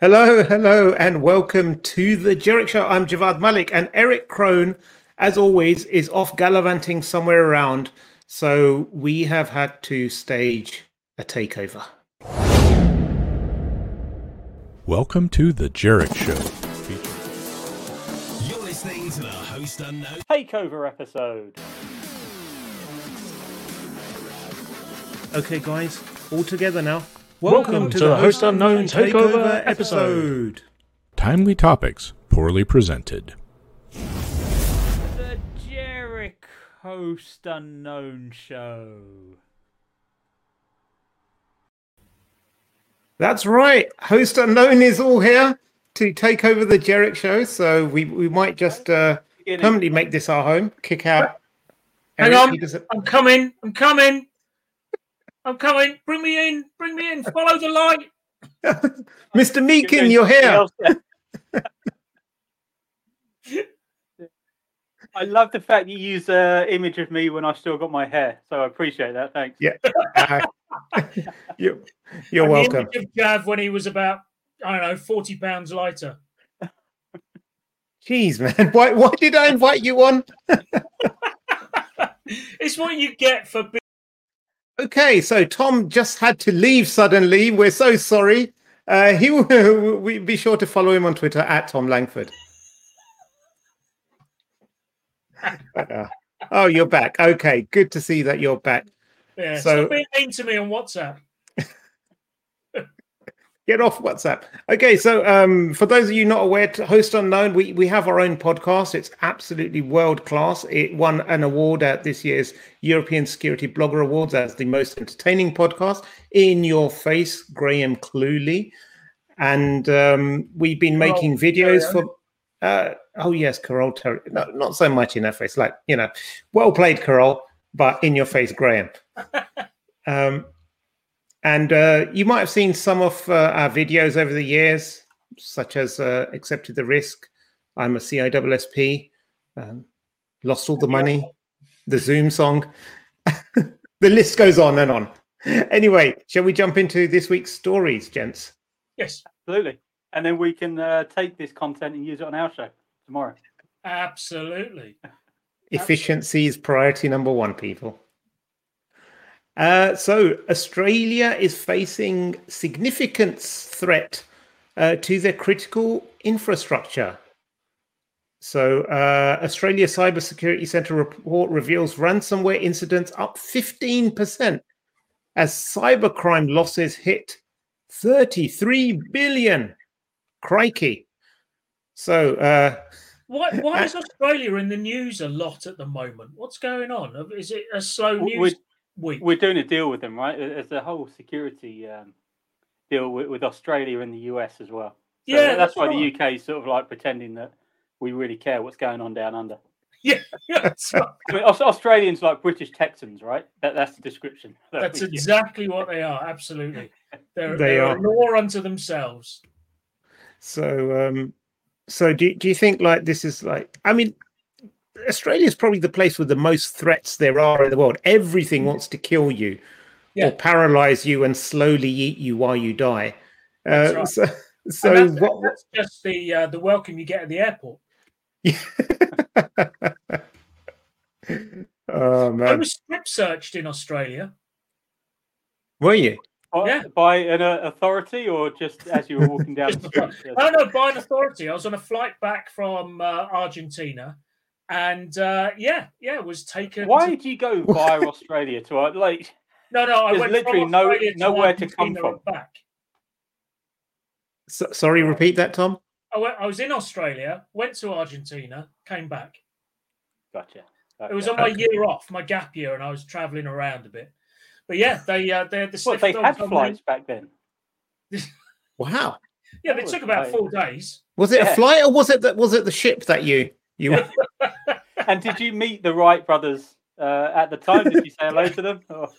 Hello, hello, and welcome to the Jerich Show. I'm Javvad Malik, and Erich Kron, as always, is off gallivanting somewhere around. So we have had to stage a takeover. Welcome to the Jerich Show. You're listening to the Host Unknown. takeover episode. Okay, guys, all together now. Welcome to the Host Unknown Takeover episode. Timely topics, poorly presented. The Jerich Host Unknown Show. That's right. Host Unknown is all here to take over the Jerick Show. So we, we might just uh, permanently make this our home, kick out. Hang Erich, on. he I'm coming. I'm coming. I'm coming. Bring me in. Bring me in. Follow the light. Mr. Meekin, you're here. I love the fact you use an image of me when I still got my hair, so I appreciate that. Thanks. Yeah. Uh, you're you're And the welcome. image of Gav when he was about, I don't know, 40 pounds lighter. Jeez, man. Why, why did I invite you on? It's what you get for being. Okay, so Tom just had to leave suddenly. We're so sorry. Uh, he will we be sure to follow him on Twitter at Thom Langford. Uh, oh, you're back. Okay, good to see that you're back. Yeah, So- Stop being mean to me on WhatsApp. Get off WhatsApp. Okay, so um, for those of you not aware, to Host Unknown, we, we have our own podcast. It's absolutely world class. It won an award at this year's European Security Blogger Awards as the most entertaining podcast. In your face, Graham Cluley. And um, we've been making videos for. Uh, oh, yes, Carole Theriault. No, not so much in her face. Like, you know, well played, Carole, but in your face, Graham. Um, and uh, you might have seen some of uh, our videos over the years, such as uh, Accepted the Risk, I'm a CISSP, um, Lost All the Money, the Zoom song. the list goes on and on. Anyway, shall we jump into this week's stories, gents? Yes, Absolutely. And then we can uh, take this content and use it on our show tomorrow. absolutely. Efficiency is priority number one, people. Uh, so, Australia is facing significant threat uh, to their critical infrastructure. So, uh, Australia Cybersecurity Centre report reveals ransomware incidents up 15% as cybercrime losses hit 33 billion. Crikey. So, uh, Why, why is Australia in the news a lot at the moment? What's going on? Is it a slow news week? We're doing a deal with them, right? There's a whole security um, deal with, with Australia and the US as well. So Yeah, that's, that's why right. the UK is sort of like pretending that we really care what's going on down under. Yeah, that's, right. I mean, Australians like British Texans, right? That, that's the description. that that's we give. exactly what they are. Absolutely. They're, They they're are. a law unto themselves. So, um, so do do you think like this is like? I mean, Australia is probably the place with the most threats there are in the world. Everything wants to kill you, Yeah. or paralyze you and slowly eat you while you die. That's Uh, right. So, And so that's, what? that's just the uh, the welcome you get at the airport. oh man! I was strip searched in Australia. were you? By, Yeah. by an uh, authority or just as you were walking down the Just street? Oh no, by an authority. I was on a flight back from uh, Argentina, and uh, yeah, yeah, was taken. Why to- did you go via Australia to uh, like? No, no, I went literally from no- Australia nowhere to come from. Back. So, sorry, repeat that, Tom. I, went, I was in Australia, went to Argentina, came back. Gotcha. It was on my year off, my gap year, and I was traveling around a bit. But yeah, they uh, they had the Well, they had flights back then. Wow, Yeah, they took about four days. was it Yeah. a flight or was it that was it the ship that you you? And did you meet the Wright brothers uh, at the time? Did you say hello to them? Or-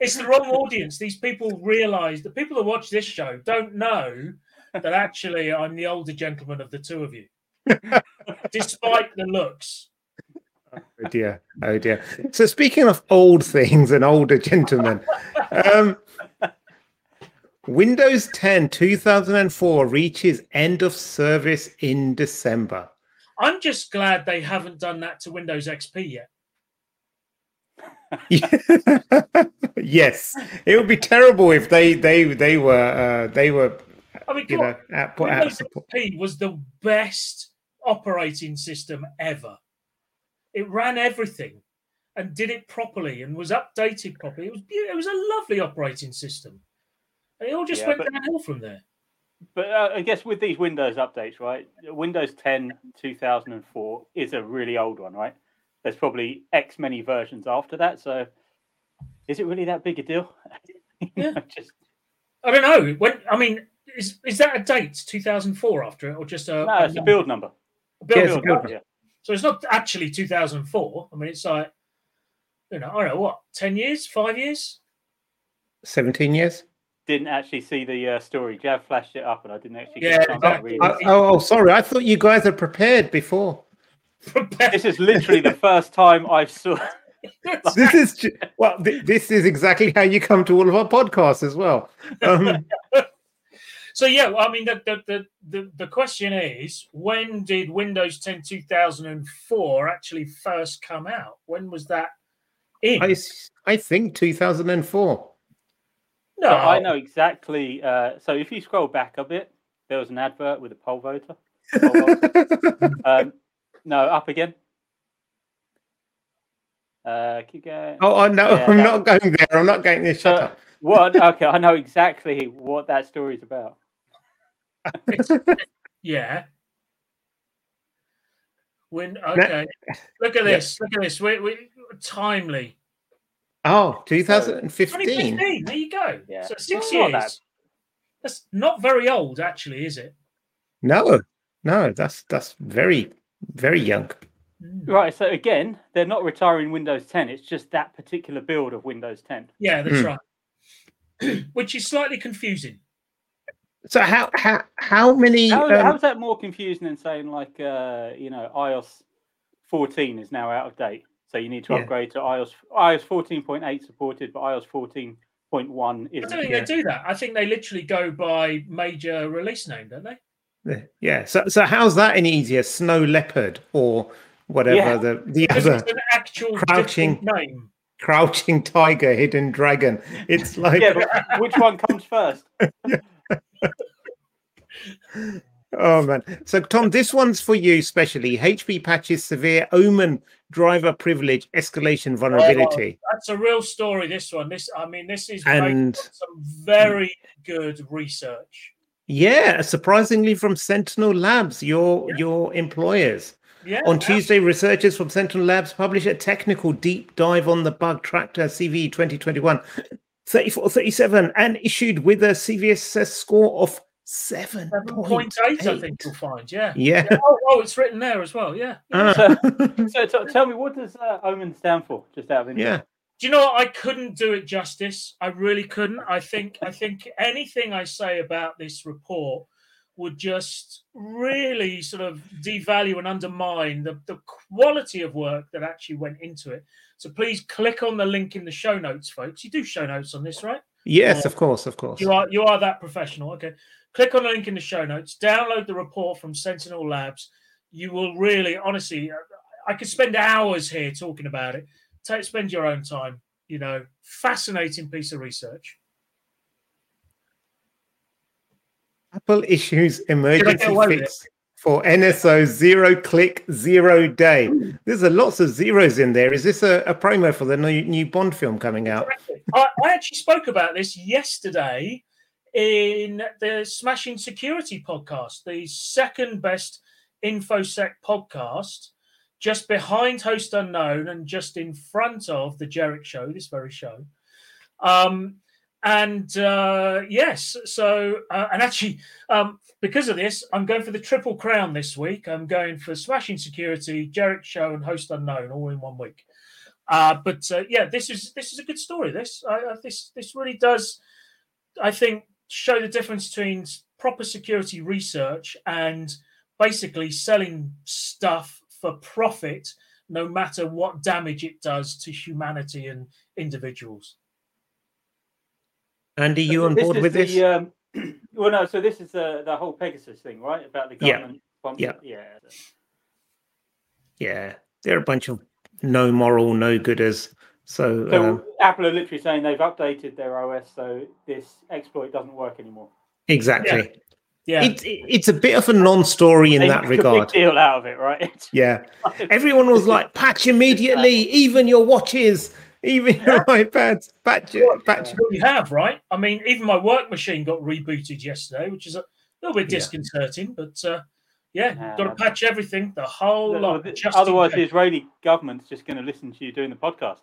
It's the wrong audience. These people realize the people that watch this show don't know that actually I'm the older gentleman of the two of you, despite the looks. Oh dear, oh dear. So speaking of old things and older gentlemen, um, Windows 10 2004 reaches end of service in December. I'm just glad they haven't done that to Windows XP yet. yes, it would be terrible if they they they were uh, they were I mean, you know on. at, put out Windows support. XP was the best operating system ever. It ran everything and did it properly and was updated properly. It was beau- it was a lovely operating system. And it all just Yeah, went but- downhill from there. But uh, I guess with these Windows updates, right? Windows 10 2004 is a really old one, right? There's probably X many versions after that. So is it really that big a deal? Yeah. Just I don't know. When I mean, is is that a date 2004 after it or just a, no, it's a build number. a build Yeah, it's a number? build Yeah. So it's not actually 2004. I mean, it's like you know, I don't know what, 10 years, five years. 17 years. Didn't actually see the uh, story. Jav flashed it up, and I didn't actually Yeah, get a chance to exactly. I, oh, oh, sorry. I thought you guys had prepared before. This is literally the first time I've saw. This is well. Th- this is exactly how you come to all of our podcasts as well. Um, So yeah, I mean, the, the the the the question is, when did Windows 10 2004 actually first come out? When was that in? I s- I think 2004. No, So I know exactly. Uh, so if you scroll back a bit, there was an advert with a poll voter. Poll voter. um, no, up again. Uh, keep going. Oh, oh no, Yeah, I'm that- not going there. I'm not going there. Shut So- up. What? Okay, I know exactly what that story is about. yeah. When okay, look at this. Look at this. We we timely. Oh, 2015. 2015. There you go. Yeah. So six years. that- That's not very old, actually, is it? No, no, that's that's very very young. Mm. Right. So again, they're not retiring Windows 10. It's just that particular build of Windows 10. Yeah, that's Hmm. right. Which is slightly confusing. So how how how many? How, um, how's that more confusing than saying like uh, you know iOS 14 is now out of date, so you need to Yeah. upgrade to iOS iOS 14.8 supported, but iOS 14.1 is. I don't isn't. think Yeah. they do that. I think they literally go by major release name, don't they? yeah. So so how's that any easier? Snow leopard or whatever Yeah. the the Because other it's an actual Crouching. name. crouching tiger, hidden dragon. It's like Yeah, but which one comes first? Oh man. So Tom, this one's for you specially. HP patches severe Omen driver privilege escalation vulnerability. That's a real story. This one. This, I mean, this is And some very good research. yeah, surprisingly from Sentinel Labs, your Yeah. your employers. Yeah. On Tuesday, researchers from Sentinel Labs published a technical deep dive on the bug tractor CVE 2021 3437 and issued with a CVSS score of 7.8. Seven point eight, I think you'll find. Yeah. Yeah. Oh, oh, it's written there as well. Yeah. Uh, So t- tell me, what does uh, Omen stand for? Just out of interest. yeah. Do you know what? I couldn't do it justice. I really couldn't. I think I think anything I say about this report would just really sort of devalue and undermine the, the quality of work that actually went into it. So please click on the link in the show notes, folks. You do show notes on this, right? Yes, of course, of course. You are you are that professional. Okay. Click on the link in the show notes. Download the report from Sentinel Labs. You will really, honestly, uh, I could spend hours here talking about it. Take spend your own time. You know, fascinating piece of research. Apple issues emergency fix for NSO zero click zero day. There's a lots of zeros in there. Is this a, a promo for the new, new Bond film coming out? I, I actually spoke about this yesterday in the Smashing Security podcast, the second best InfoSec podcast, just behind Host Unknown and just in front of the Jerich Show, this very show. Um, and uh, yes, so uh, and actually, um, because of this, I'm going for the triple crown this week. I'm going for Smashing Security, Jerich Show, and Host Unknown all in one week. Uh, but uh, yeah, this is this is a good story. This I, I, this this really does, I think, show the difference between proper security research and basically selling stuff for profit, no matter what damage it does to humanity and individuals. Andy, you on board with the, this? Um, well, no. So this is the the whole Pegasus thing, right? About the Yeah. government. sponsor- Yeah. Yeah. Yeah, they're a bunch of no moral, no gooders. So, So um, Apple are literally saying they've updated their OS, so this exploit doesn't work anymore. exactly. Yeah. It's it's a bit of a non-story in They that make a regard. big deal out of it, right? Yeah, everyone was like, "Patch immediately, even your watches, even your iPads, patch it, patch." what you have, right? I mean, even my work machine got rebooted yesterday, which is a little bit Yeah. disconcerting, but uh, yeah, um, Yeah. got to patch everything, the whole No, lot. th- just Otherwise, the. Israeli government's just going to listen to you doing the podcast.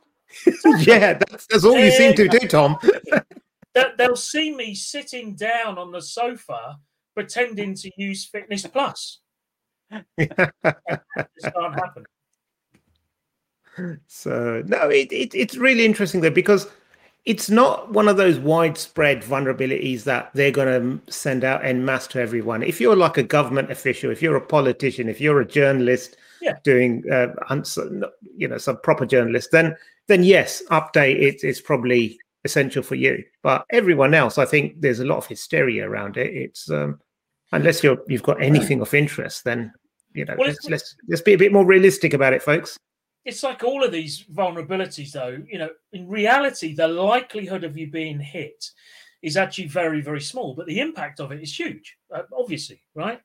yeah, that's, that's all you seem to do, Tom. They- they'll see me sitting down on the sofa pretending to use Fitness Plus. This can't happen. So no, it, it it's really interesting though because it's not one of those widespread vulnerabilities that they're going to send out en masse to everyone. If you're like a government official, if you're a politician, if you're a journalist Yeah. doing, uh, you know, some proper journalist, then then yes, update it's probably essential for you. But everyone else, I think there's a lot of hysteria around it. It's um, unless you're you've got anything of interest, then you know, Well, let's, let's let's be a bit more realistic about it, folks. It's like all of these vulnerabilities, though. You know, in reality, the likelihood of you being hit is actually very, very small, but the impact of it is huge, uh, obviously, right?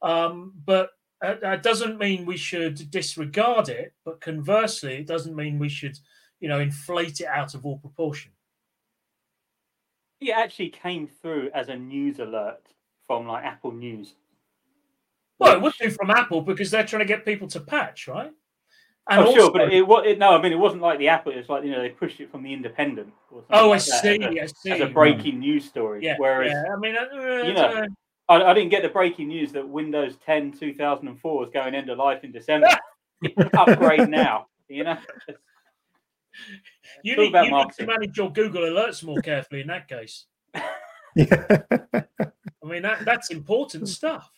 Um, but uh, that doesn't mean we should disregard it. But conversely, it doesn't mean we should, you know, inflate it out of all proportion. It actually came through as a news alert from like Apple News. Well, it would do from Apple because they're trying to get people to patch, right? And oh, sure, but it, wa- it no, I mean it wasn't like the Apple. It was like you know they pushed it from the Independent. Or something oh, I like that see, as a- I see. As a breaking news story. yeah, Whereas yeah. I mean, uh, you I know, don't. I, I didn't get the breaking news that Windows 10 2004 was going end of life in December. Upgrade now. You know. you need, you need to manage your Google alerts more carefully in that case. Yeah. I mean, that that's important stuff.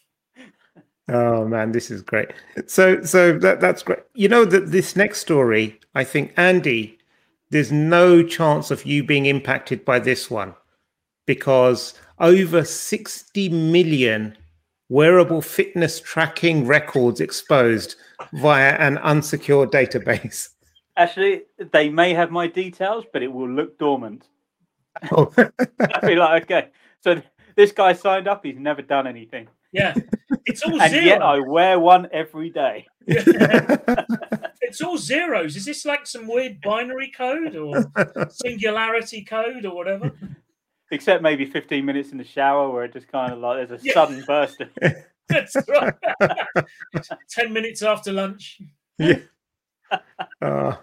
Oh man, this is great. So so that that's great. You know that this next story, I think Andy, there's no chance of you being impacted by this one because over 60 million wearable fitness tracking records exposed via an unsecured database. Actually, they may have my details, but it will look dormant. Oh. I'd be like, okay, so this guy signed up. He's never done anything, Yeah, it's all and zero. yet I wear one every day. it's all zeros. Is this like some weird binary code or singularity code or whatever? Except maybe 15 minutes in the shower, where it just kind of like there's a Yeah. sudden burst. Of, That's right. Ten minutes after lunch. Oh.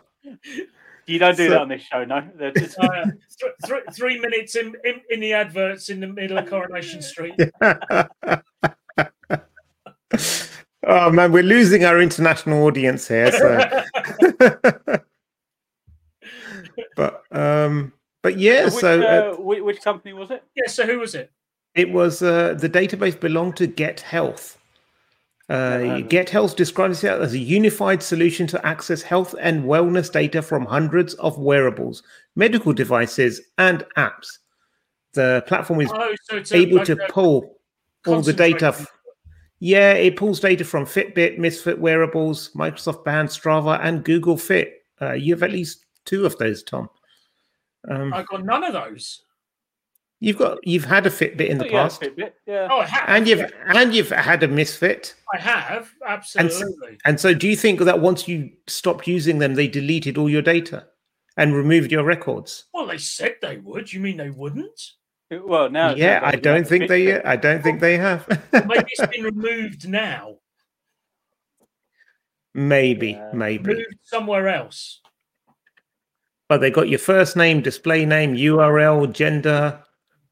you don't do So- that on this show, no. They're just- Uh, th- th- three minutes in, in in the adverts in the middle of Coronation Street. Oh man, we're losing our international audience here. So. but um, but yeah, which, so uh, uh, which, which company was it? Yeah. So who was it? it was uh, the database belonged to GetHealth. Uh. GetHealth describes it as a unified solution to access health and wellness data from hundreds of wearables, medical devices, and apps. The platform is Oh, so it's a, able like to a pull all the data. f- Yeah, it pulls data from Fitbit, Misfit Wearables, Microsoft Band, Strava, and Google Fit. Uh, you have at least two of those, Tom. Um, I've got none of those. you've got you've had a Fitbit in the yeah, past, Fitbit, yeah. Oh, I have. and you've yeah, and you've had a Misfit. I have absolutely. And so, do you think that once you stopped using them, they deleted all your data and removed your records? Well, they said they would. You mean they wouldn't? Well, now yeah, I don't think they. Fitbit. I don't think they have. Maybe it's been removed now, maybe, Yeah. maybe. moved somewhere else. But they got your first name, display name, URL, gender,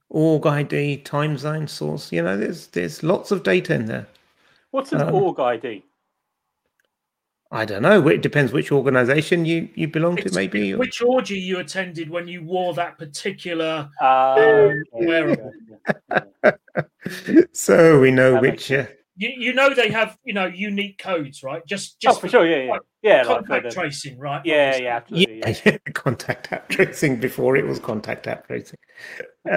org ID, time zone, source. You know, there's there's lots of data in there. What's an Um, org ID? I don't know. It depends which organization you you belong to. Maybe Which orgy you attended when you wore that particular? Uh, wearable. so we know That which uh, you, you know they have you know unique codes, right? Just Oh, just for sure, yeah, yeah, like, yeah. Like contact the- tracing, right? yeah, Obviously. yeah, absolutely. Yeah, Yeah. contact app tracing before it was contact app tracing.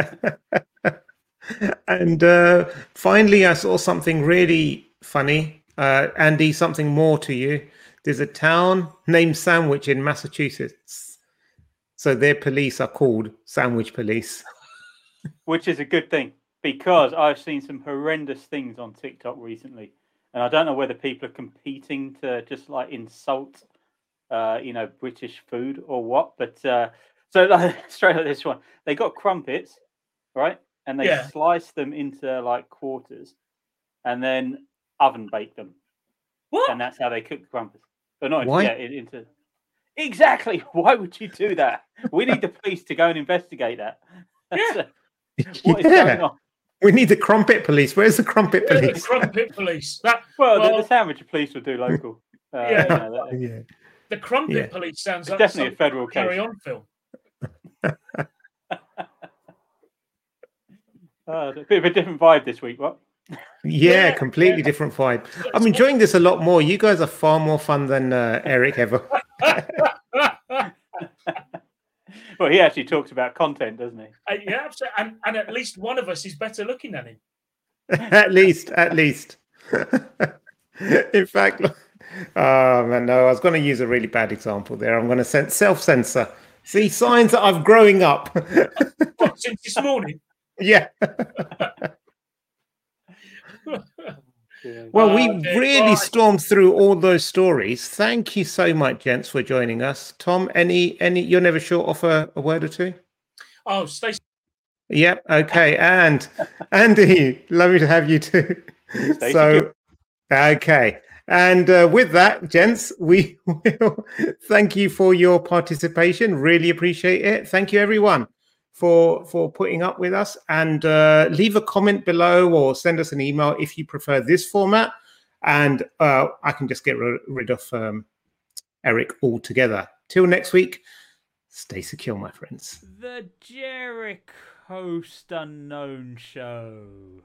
and uh, finally, I saw something really funny. Uh, Andy, something more to you. There's a town named Sandwich in Massachusetts. So their police are called Sandwich Police. which is a good thing because I've seen some horrendous things on TikTok recently, and I don't know whether people are competing to just like insult, uh, you know, British food or what. But uh, so like, straight like this one, they got crumpets, right, and they Yeah. slice them into like quarters, and then oven bake them, What? and that's how they cook the crumpets. But not Why? yeah, in- into exactly. Why would you do that? We need the police to go and investigate that. Yeah. what is going on? we need the crumpet police. Where's the crumpet Yeah, the police? crumpet police. That Well, the, Well- the sandwich police will do local. Uh, Yeah. you know, that- yeah. the crumpet Yeah. police sounds like definitely a some federal carry case. on film. Uh, a bit of a different vibe this week. What? Yeah, Yeah, completely yeah. different vibe. I'm enjoying this a lot more. You guys are far more fun than uh, Erich ever. Well, he actually talks about content, doesn't he? Uh, yeah, absolutely. And, and at least one of us is better looking than him. at least, at least. In fact, oh man, no, I was going to use a really bad example there. I'm going to self censor. See signs that I'm growing up. What, since this morning? yeah. Well, we okay. really Right. stormed through all those stories. Thank you so much, gents, for joining us. Tom, any, any, you're never short of a, a word or two. Oh, Stacey. Yep. Okay. And Andy, lovely to have you too. Stacey so, okay. And uh, with that, gents, we will thank you for your participation. Really appreciate it. Thank you, everyone, for for putting up with us. And uh, leave a comment below or send us an email if you prefer this format. And uh, I can just get rid, rid of um, Erich altogether. Till next week, stay secure, my friends. The Jericho Host Unknown Show.